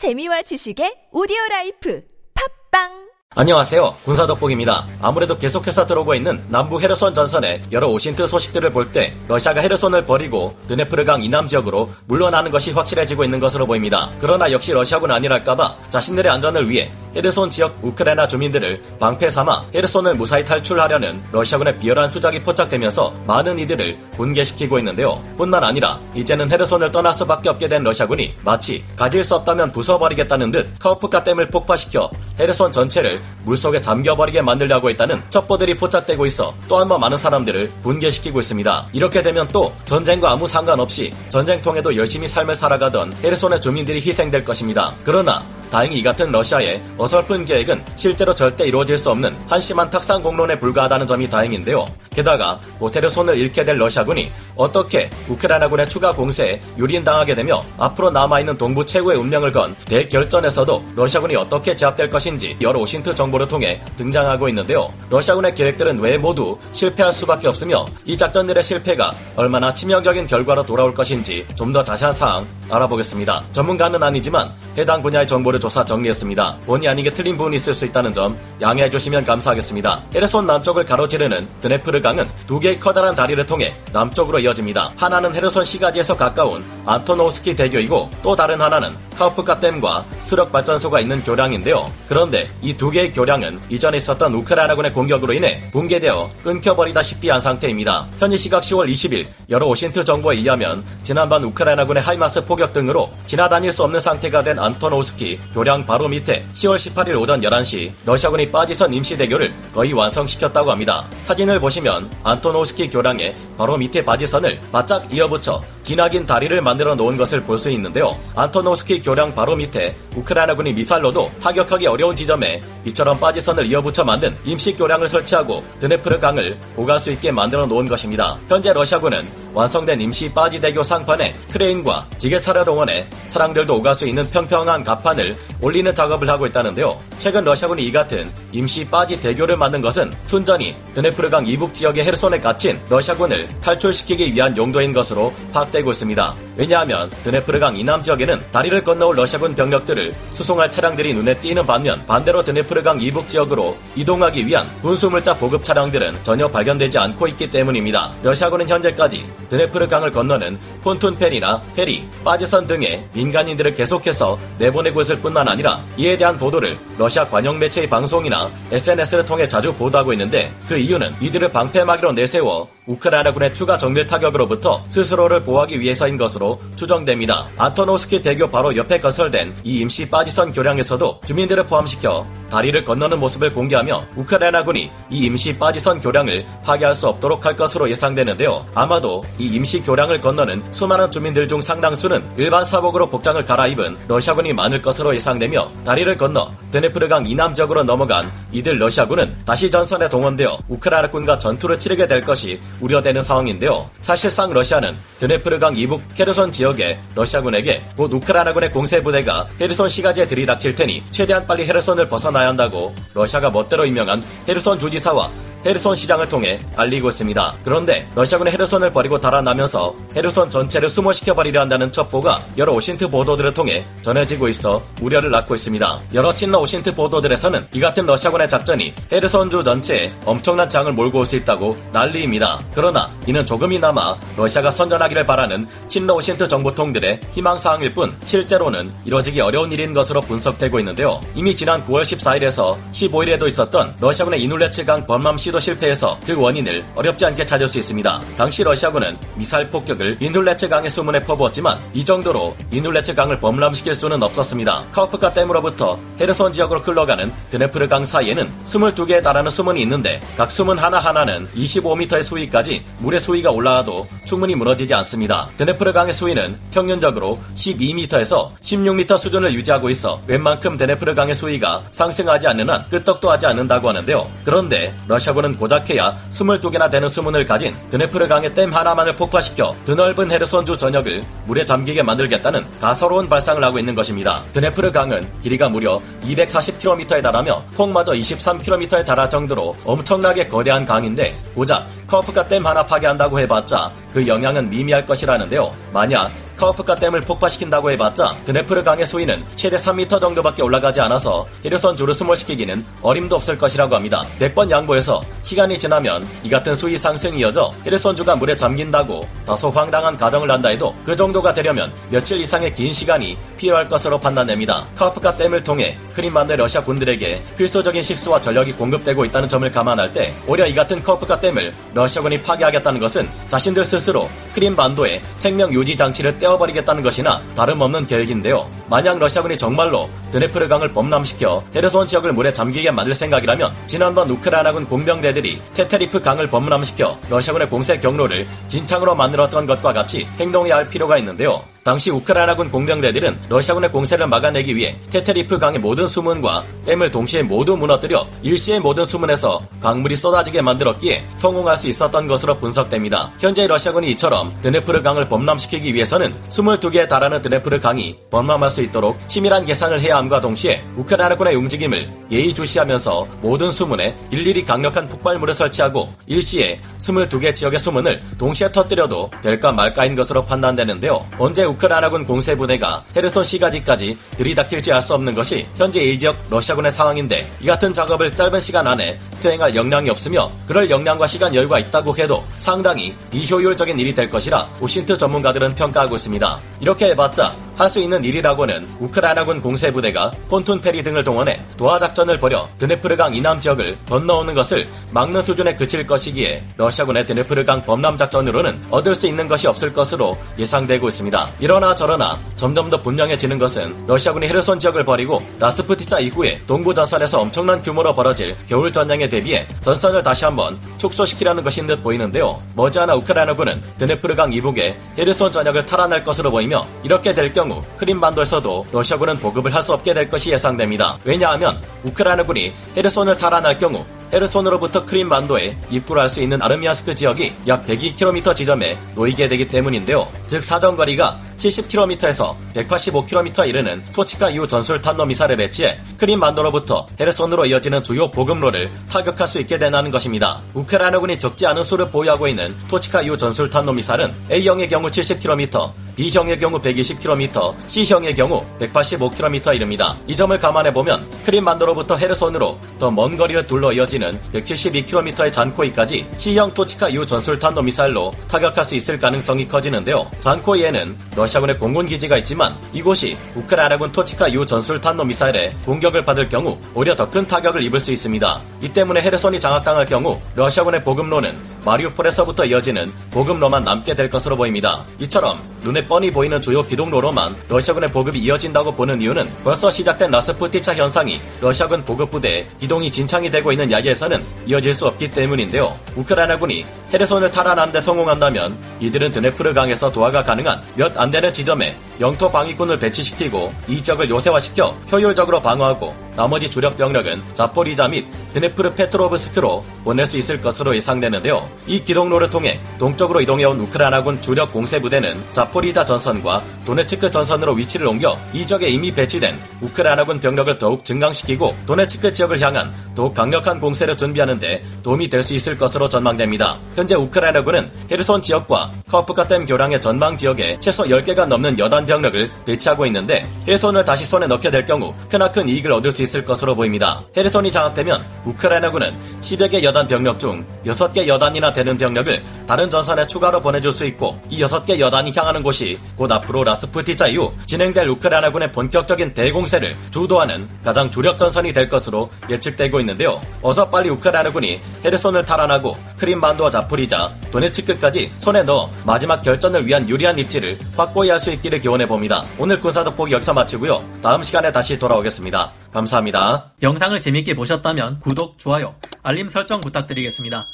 재미와 지식의 오디오 라이프. 팟빵 안녕하세요. 군사덕복입니다. 아무래도 계속해서 들어오고 있는 남부 헤르손 전선의 여러 OSINT 소식들을 볼 때 러시아가 헤르손을 버리고 드네프르강 이남 지역으로 물러나는 것이 확실해지고 있는 것으로 보입니다. 그러나 역시 러시아군 아니랄까봐 자신들의 안전을 위해 헤르손 지역 우크라이나 주민들을 방패 삼아 헤르손을 무사히 탈출하려는 러시아군의 비열한 수작이 포착되면서 많은 이들을 분개시키고 있는데요. 뿐만 아니라 이제는 헤르손을 떠날 수밖에 없게 된 러시아군이 마치 가질 수 없다면 부숴버리겠다는 듯 카호프카 댐을 폭파시켜 헤르손 전체를 물속에 잠겨버리게 만들려고 했다는 첩보들이 포착되고 있어 또 한 번 많은 사람들을 분개시키고 있습니다. 이렇게 되면 또 전쟁과 아무 상관없이 전쟁통에도 열심히 삶을 살아가던 헤르손의 주민들이 희생될 것입니다. 그러나 다행히 이 같은 러시아의 어설픈 계획은 실제로 절대 이루어질 수 없는 한심한 탁상 공론에 불과하다는 점이 다행인데요. 게다가 고테르 손을 잃게 될 러시아군이 어떻게 우크라이나군의 추가 공세에 유린당하게 되며 앞으로 남아있는 동부 최고의 운명을 건 대결전에서도 러시아군이 어떻게 제압될 것인지 여러 오신트 정보를 통해 등장하고 있는데요. 러시아군의 계획들은 왜 모두 실패할 수밖에 없으며 이 작전들의 실패가 얼마나 치명적인 결과로 돌아올 것인지 좀 더 자세한 사항 알아보겠습니다. 전문가는 아니지만 해당 분야의 정보를 조사 정리했습니다. 본의 아니게 틀린 부분이 있을 수 있다는 점 양해해 주시면 감사하겠습니다. 헤르손 남쪽을 가로지르는 드네프르 강은 두 개의 커다란 다리를 통해 남쪽으로 이어집니다. 하나는 헤르손 시가지에서 가까운 안토노우스키 대교이고 또 다른 하나는 카호프카 댐과 수력 발전소가 있는 교량인데요. 그런데 이 두 개의 교량은 이전에 있었던 우크라이나군의 공격으로 인해 붕괴되어 끊겨버리다시피 한 상태입니다. 현지 시각 10월 20일 여러 OSINT 정보에 의하면 지난번 우크라이나군의 하이마스 포격 등으로 지나다닐 수 없는 상태가 된 안토노우스키 교량 바로 밑에 10월 18일 오전 11시 러시아군이 빠지선 임시 대교를 거의 완성시켰다고 합니다. 사진을 보시면 안토노우스키 교량의 바로 밑에 바지선을 바짝 이어붙여 기나긴 다리를 만들어 놓은 것을 볼 수 있는데요. 안토노스키 교량 바로 밑에 우크라이나군이 미사일로도 타격하기 어려운 지점에 이처럼 빠지선을 이어붙여 만든 임시 교량을 설치하고 드네프르 강을 오갈 수 있게 만들어 놓은 것입니다. 현재 러시아군은 완성된 임시 빠지대교 상판에 크레인과 지게차를 동원해 차량들도 오갈 수 있는 평평한 갑판을 올리는 작업을 하고 있다는데요. 최근 러시아군이 이 같은 임시 빠지 대교를 만든 것은 순전히 드네프르강 이북 지역의 헤르손에 갇힌 러시아군을 탈출시키기 위한 용도인 것으로 파악되고 있습니다. 왜냐하면 드네프르강 이남 지역에는 다리를 건너올 러시아군 병력들을 수송할 차량들이 눈에 띄는 반면 반대로 드네프르강 이북 지역으로 이동하기 위한 군수물자 보급 차량들은 전혀 발견되지 않고 있기 때문입니다. 러시아군은 현재까지 드네프르강을 건너는 폰툰 페리나 페리, 빠지선 등의 민간인들을 계속해서 내보내고 있을 뿐만 아니라 이에 대한 보도를 러시아 관영 매체의 방송이나 SNS를 통해 자주 보도하고 있는데 그 이유는 이들을 방패막이로 내세워 우크라이나군의 추가 정밀 타격으로부터 스스로를 보호하기 위해서인 것으로 추정됩니다. 안토노스키 대교 바로 옆에 건설된 이 임시 빠지선 교량에서도 주민들을 포함시켜 다리를 건너는 모습을 공개하며 우크라이나군이 이 임시 빠지선 교량을 파괴할 수 없도록 할 것으로 예상되는데요. 아마도 이 임시 교량을 건너는 수많은 주민들 중 상당수는 일반 사복으로 복장을 갈아입은 러시아군이 많을 것으로 예상되며 다리를 건너 드네프르강 이남 지역으로 넘어간 이들 러시아군은 다시 전선에 동원되어 우크라이나군과 전투를 치르게 될 것이 우려되는 상황인데요. 사실상 러시아는 드네프르강 이북 헤르손 지역의 러시아군에게 곧 우크라이나군의 공세 부대가 헤르손 시가지에 들이닥칠 테니 최대한 빨리 헤르손을 벗어나 야 한다고 러시아가 멋대로 임명한 헤르손 주지사와 헤르손 시장을 통해 알리고 있습니다. 그런데 러시아군의 헤르손을 버리고 달아나면서 헤르손 전체를 수몰시켜 버리려 한다는 첩보가 여러 OSINT 보도들을 통해 전해지고 있어 우려를 낳고 있습니다. 여러 친러 OSINT 보도들에서는 이 같은 러시아군의 작전이 헤르손주 전체에 엄청난 재앙을 몰고 올 수 있다고 난리입니다. 그러나 이는 조금이나마 러시아가 선전하기를 바라는 친러 OSINT 정보통들의 희망사항일 뿐 실제로는 이뤄지기 어려운 일인 것으로 분석되고 있는데요. 이미 지난 9월 14일에서 15일에도 있었던 러시아군의 인훌레츠강 범람 시 시도 실패에서 그 원인을 어렵지 않게 찾을 수 있습니다. 당시 러시아군은 미사일 폭격을 인훌레츠 강의 수문에 퍼부었지만 이 정도로 인훌레츠 강을 범람시킬 수는 없었습니다. 카우프카 댐으로부터 헤르손 지역으로 흘러가는 드네프르 강 사이에는 22개에 달하는 수문이 있는데 각 수문 하나하나는 25m의 수위까지 물의 수위가 올라와도 충분히 무너지지 않습니다. 드네프르 강의 수위는 평균적으로 12m에서 16m 수준을 유지하고 있어 웬만큼 드네프르 강의 수위가 상승하지 않는 한 끄떡도 하지 않는다고 하는데요. 그런데 러시아군 러시아군은 고작해야 22개나 되는 수문을 가진 드네프르 강의 댐 하나만을 폭파시켜 드넓은 헤르손주 전역을 물에 잠기게 만들겠다는 가서로운 발상을 하고 있는 것입니다. 드네프르 강은 길이가 무려 240km에 달하며 폭마저 23km에 달할 정도로 엄청나게 거대한 강인데 고작 커프가 댐 하나 파괴한다고 해봤자 그 영향은 미미할 것이라는데요. 만약 카호프카 댐을 폭파시킨다고 해봤자 드네프르 강의 수위는 최대 3m 정도밖에 올라가지 않아서 헤르손 주를 수몰시키기는 어림도 없을 것이라고 합니다. 100번 양보해서 시간이 지나면 이 같은 수위 상승이 이어져 헤르손 주가 물에 잠긴다고 다소 황당한 가정을 한다 해도 그 정도가 되려면 며칠 이상의 긴 시간이 필요할 것으로 판단됩니다. 카호프카 댐을 통해 크림반도의 러시아 군들에게 필수적인 식수와 전력이 공급되고 있다는 점을 감안할 때 오히려 이 같은 카호프카 댐을 러시아군이 파괴하겠다는 것은 자신들 스스로 크림 반도의 생명 유지 장치를 떼어버리겠다는 것이나 다름없는 계획인데요. 만약 러시아군이 정말로 드네프르 강을 범람시켜 헤르손 지역을 물에 잠기게 만들 생각이라면 지난번 우크라이나군 공병대들이 테테리프 강을 범람시켜 러시아군의 공세 경로를 진창으로 만들었던 것과 같이 행동해야 할 필요가 있는데요. 당시 우크라이나군 공병대들은 러시아군의 공세를 막아내기 위해 테테리프 강의 모든 수문과 댐을 동시에 모두 무너뜨려 일시에 모든 수문에서 강물이 쏟아지게 만들었기에 성공할 수 있었던 것으로 분석됩니다. 현재 러시아군이 이처럼 드네프르 강을 범람시키기 위해서는 22개에 달하는 드네프르 강이 범람할 수 있도록 치밀한 계산을 해야 함과 동시에 우크라이나군의 움직임을 예의주시하면서 모든 수문에 일일이 강력한 폭발물을 설치하고 일시에 22개 지역의 수문을 동시에 터뜨려도 될까 말까인 것으로 판단되는데요. 언제 우크라이나군 공세부대가 헤르손 시가지까지 들이닥칠지 알 수 없는 것이 현재 이 지역 러시아군의 상황인데 이 같은 작업을 짧은 시간 안에 수행할 역량이 없으며 그럴 역량과 시간 여유가 있다고 해도 상당히 비효율적인 일이 될 것이라 OSINT 전문가들은 평가하고 있습니다. 이렇게 해봤자 할 수 있는 일이라고는 우크라이나군 공세부대가 pontoon 페리 등을 동원해 도하 작전을 벌여 드네프르강 이남 지역을 건너오는 것을 막는 수준에 그칠 것이기에 러시아군의 드네프르강 범람 작전으로는 얻을 수 있는 것이 없을 것으로 예상되고 있습니다. 이러나 저러나 점점 더 분명해지는 것은 러시아군이 헤르손 지역을 버리고 라스푸티차 이후에 동부 전선에서 엄청난 규모로 벌어질 겨울 전쟁에 대비해 전선을 다시 한번 축소시키려는 것인 듯 보이는데요. 머지않아 우크라이나군은 드네프르강 이북에 헤르손 전역을 탈환할 것으로 보이며 이렇게 될 경우 크림반도에서도 러시아군은 보급을 할 수 없게 될 것이 예상됩니다. 왜냐하면 우크라이나군이 헤르손을 탈환할 경우 헤르손으로부터 크림반도에 입구를 할 수 있는 아르미아스크 지역이 약 102km 지점에 놓이게 되기 때문인데요. 즉 사정거리가 70km에서 185km에 이르는 토치카 이후 전술 탄도 미사를 배치해 크림반도로부터 헤르손으로 이어지는 주요 보급로를 타격할 수 있게 된다는 것입니다. 우크라이나군이 적지 않은 수를 보유하고 있는 토치카 이후 전술 탄도 미사는 A형의 경우 70km, B형의 경우 120km, C형의 경우 185km에 이릅니다. 이 점을 감안해 보면 크림반도로부터 헤르손으로 더 먼 거리를 둘러 이어지는 172km의 잔코이까지 C형 토치카 U 전술 탄도 미사일로 타격할 수 있을 가능성이 커지는데요. 잔코이에는 러시아군의 공군 기지가 있지만 이곳이 우크라이나군 토치카 U 전술 탄도 미사일에 공격을 받을 경우 오히려 더 큰 타격을 입을 수 있습니다. 이 때문에 헤르손이 장악당할 경우 러시아군의 보급로는 마리우폴에서부터 이어지는 보급로만 남게 될 것으로 보입니다. 이처럼 눈에 뻔히 보이는 주요 기동로로만 러시아군의 보급이 이어진다고 보는 이유는 벌써 시작된 라스푸티차 현상이 러시아군 보급 부대의 기동이 진창이 되고 있는 야지에서는 이어질 수 없기 때문인데요. 우크라이나군이 헤르손을 탈환하는 데 성공한다면 이들은 드네프르 강에서 도하가 가능한 몇 안 되는 지점에 영토 방위군을 배치시키고 이 지역을 요새화시켜 효율적으로 방어하고 나머지 주력 병력은 자포리자 및 드네프르 페트로브스크로 보낼 수 있을 것으로 예상되는데요. 이 기동로를 통해 동쪽으로 이동해온 우크라이나군 주력 공세 부대는 자포리자 전선과 도네츠크 전선으로 위치를 옮겨 이 지역에 이미 배치된 우크라이나군 병력을 더욱 증강시키고 도네츠크 지역을 향한 더욱 강력한 공세를 준비하는데 도움이 될 수 있을 것으로 전망됩니다. 현재 우크라이나군은 헤르손 지역과 카호프카댐 교량의 전망 지역에 최소 10개가 넘는 여단 병력을 배치하고 있는데 헤르손을 다시 손에 넣게 될 경우 크나큰 이익을 얻을 수 있을 것으로 보입니다. 헤르손이 장악되면 우크라이나군은 10여 개 여단 병력 중 6개 여단이나 되는 병력을 다른 전선에 추가로 보내줄 수 있고 이 6개 여단이 향하는 곳이 곧 앞으로 라스푸티자 이후 진행될 우크라이나군의 본격적인 대공세를 주도하는 가장 주력 전선이 될 것으로 예측되고 있는데요. 어서 빨리 우크라이나군이 헤르손을 탈환하고 크림반도와 자 포리자, 도네츠크까지 손에 넣어 마지막 결전을 위한 유리한 입지를 확고히 할수 있기를 기원해 봅니다. 오늘 군사 돋보기 여기서 마치고요. 다음 시간에 다시 돌아오겠습니다. 감사합니다. 영상을 재밌게 보셨다면 구독, 좋아요, 알림 설정 부탁드리겠습니다.